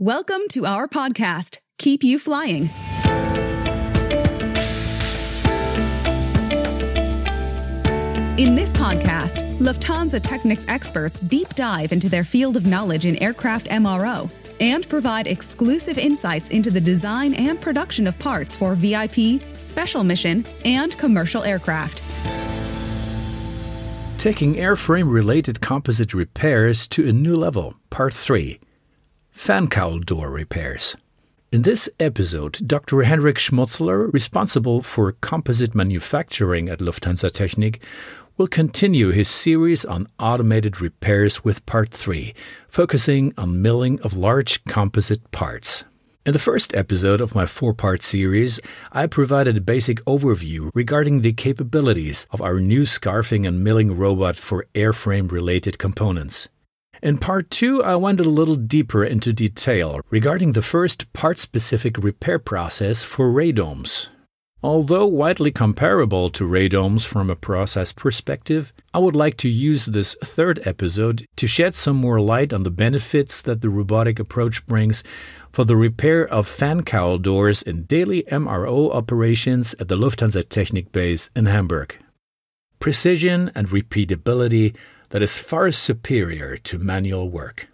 Welcome to our podcast, Keep You Flying. In this podcast, Lufthansa Technik's experts deep dive into their field of knowledge in aircraft MRO and provide exclusive insights into the design and production of parts for VIP, special mission, and commercial aircraft. Taking airframe related composite repairs to a new level, Part 3 Fan cowl door repairs. In this episode, Dr. Henrik Schmutzler, responsible for composite manufacturing at Lufthansa Technik, will continue his series on automated repairs with part 3, focusing on milling of large composite parts. In the first episode of my four part series, I provided a basic overview regarding the capabilities of our new scarfing and milling robot for airframe related components. In part 2, I went a little deeper into detail regarding the first part specific repair process for radomes. Although widely comparable to radomes from a process perspective, I would like to use this third episode to shed some more light on the benefits that the robotic approach brings for the repair of fan cowl doors in daily MRO operations at the Lufthansa Technik base in Hamburg. Precision and repeatability that is far superior to manual work.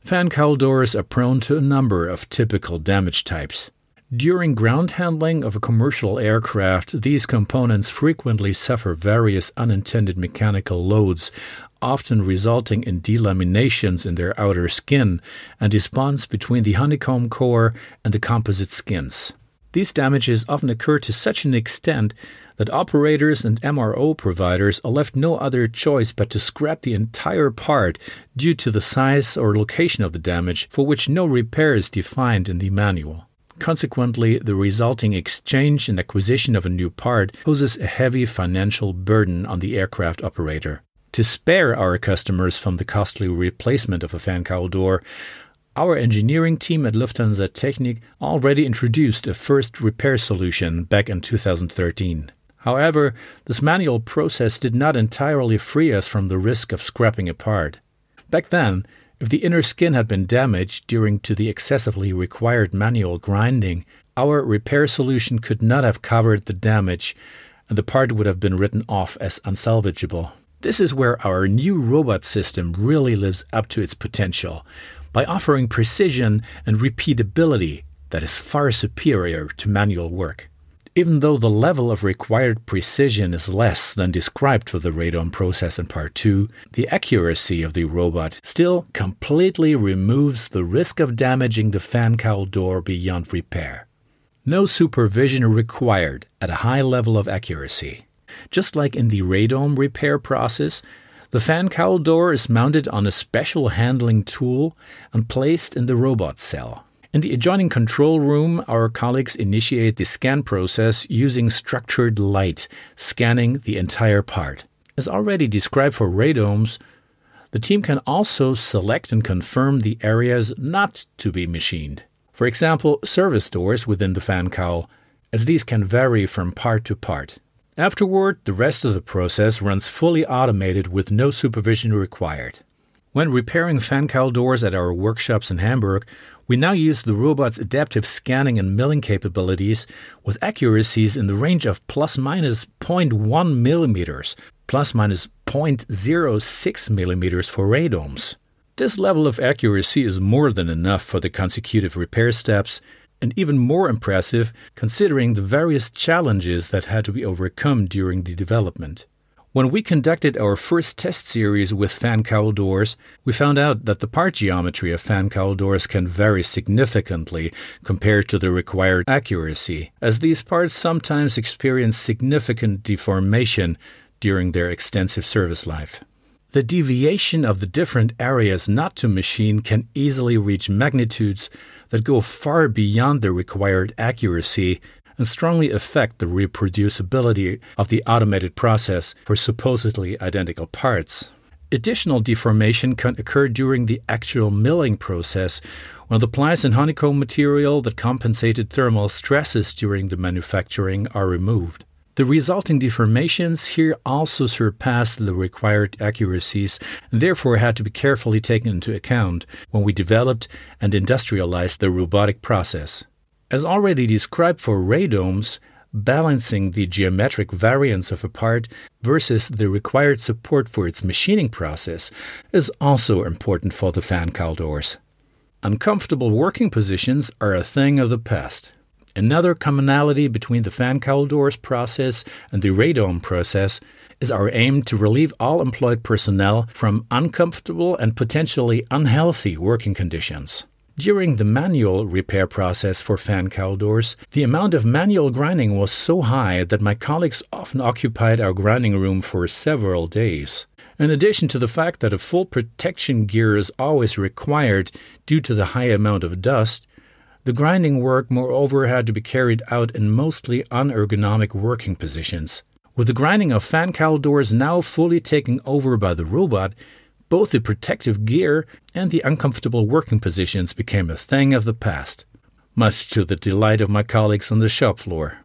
Fan cowl doors are prone to a number of typical damage types. During ground handling of a commercial aircraft, these components frequently suffer various unintended mechanical loads, often resulting in delaminations in their outer skin and disbonds between the honeycomb core and the composite skins. These damages often occur to such an extent that operators and MRO providers are left no other choice but to scrap the entire part due to the size or location of the damage for which no repair is defined in the manual. Consequently, the resulting exchange and acquisition of a new part poses a heavy financial burden on the aircraft operator. To spare our customers from the costly replacement of a fan cowl door, our engineering team at Lufthansa Technik already introduced a first repair solution back in 2013. However, this manual process did not entirely free us from the risk of scrapping a part. Back then, if the inner skin had been damaged during to the excessively required manual grinding, our repair solution could not have covered the damage, and the part would have been written off as unsalvageable. This is where our new robot system really lives up to its potential by offering precision and repeatability that is far superior to manual work. Even though the level of required precision is less than described for the radome process in part 2, the accuracy of the robot still completely removes the risk of damaging the fan cowl door beyond repair. No supervision required at a high level of accuracy. Just like in the radome repair process, the fan cowl door is mounted on a special handling tool and placed in the robot cell. In the adjoining control room, our colleagues initiate the scan process using structured light, scanning the entire part. As already described for radomes, the team can also select and confirm the areas not to be machined. For example, service doors within the fan cowl, as these can vary from part to part. Afterward, the rest of the process runs fully automated with no supervision required. When repairing fan cowl doors at our workshops in Hamburg, we now use the robot's adaptive scanning and milling capabilities with accuracies in the range of plus minus 0.1 millimeters, plus minus 0.06 millimeters for radomes. This level of accuracy is more than enough for the consecutive repair steps and even more impressive considering the various challenges that had to be overcome during the development. When we conducted our first test series with fan cowl doors, we found out that the part geometry of fan cowl doors can vary significantly compared to the required accuracy, as these parts sometimes experience significant deformation during their extensive service life. The deviation of the different areas not to machine can easily reach magnitudes that go far beyond the required accuracy and strongly affect the reproducibility of the automated process for supposedly identical parts. Additional deformation can occur during the actual milling process when the plies and honeycomb material that compensated thermal stresses during the manufacturing are removed. The resulting deformations here also surpassed the required accuracies and therefore had to be carefully taken into account when we developed and industrialized the robotic process. As already described for radomes, balancing the geometric variance of a part versus the required support for its machining process is also important for the fan cowl doors. Uncomfortable working positions are a thing of the past. Another commonality between the fan cowl doors process and the radome process is our aim to relieve all employed personnel from uncomfortable and potentially unhealthy working conditions. During the manual repair process for fan cowl doors, the amount of manual grinding was so high that my colleagues often occupied our grinding room for several days. In addition to the fact that a full protection gear is always required due to the high amount of dust, the grinding work, moreover, had to be carried out in mostly unergonomic working positions. With the grinding of fan cowl doors now fully taken over by the robot, both the protective gear and the uncomfortable working positions became a thing of the past, much to the delight of my colleagues on the shop floor.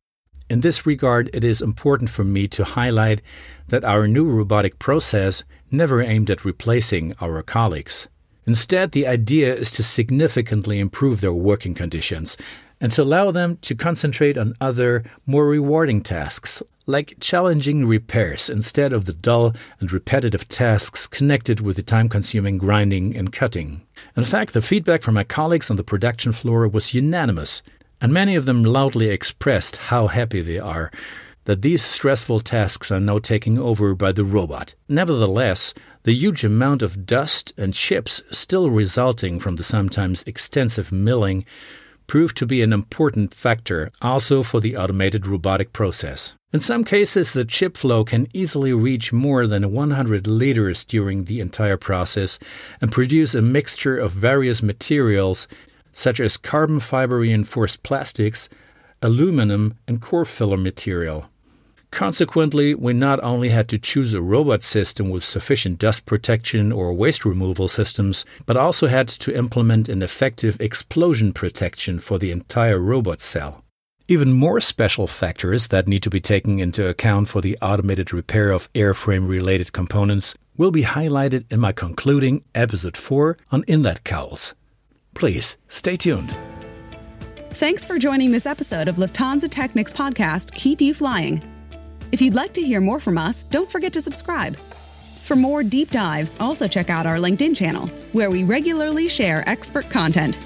In this regard, it is important for me to highlight that our new robotic process never aimed at replacing our colleagues. Instead, the idea is to significantly improve their working conditions and to allow them to concentrate on other, more rewarding tasks, like challenging repairs instead of the dull and repetitive tasks connected with the time consuming grinding and cutting. In fact, the feedback from my colleagues on the production floor was unanimous, and many of them loudly expressed how happy they are that these stressful tasks are now taken over by the robot. Nevertheless, the huge amount of dust and chips still resulting from the sometimes extensive milling proved to be an important factor also for the automated robotic process. In some cases, the chip flow can easily reach more than 100 liters during the entire process and produce a mixture of various materials such as carbon fiber reinforced plastics, aluminum, and core filler material. Consequently, we not only had to choose a robot system with sufficient dust protection or waste removal systems, but also had to implement an effective explosion protection for the entire robot cell. Even more special factors that need to be taken into account for the automated repair of airframe related components will be highlighted in my concluding episode 4 on inlet cowls. Please stay tuned. Thanks for joining this episode of Lufthansa Technik's podcast, Keep You Flying. If you'd like to hear more from us, don't forget to subscribe. For more deep dives, also check out our LinkedIn channel, where we regularly share expert content.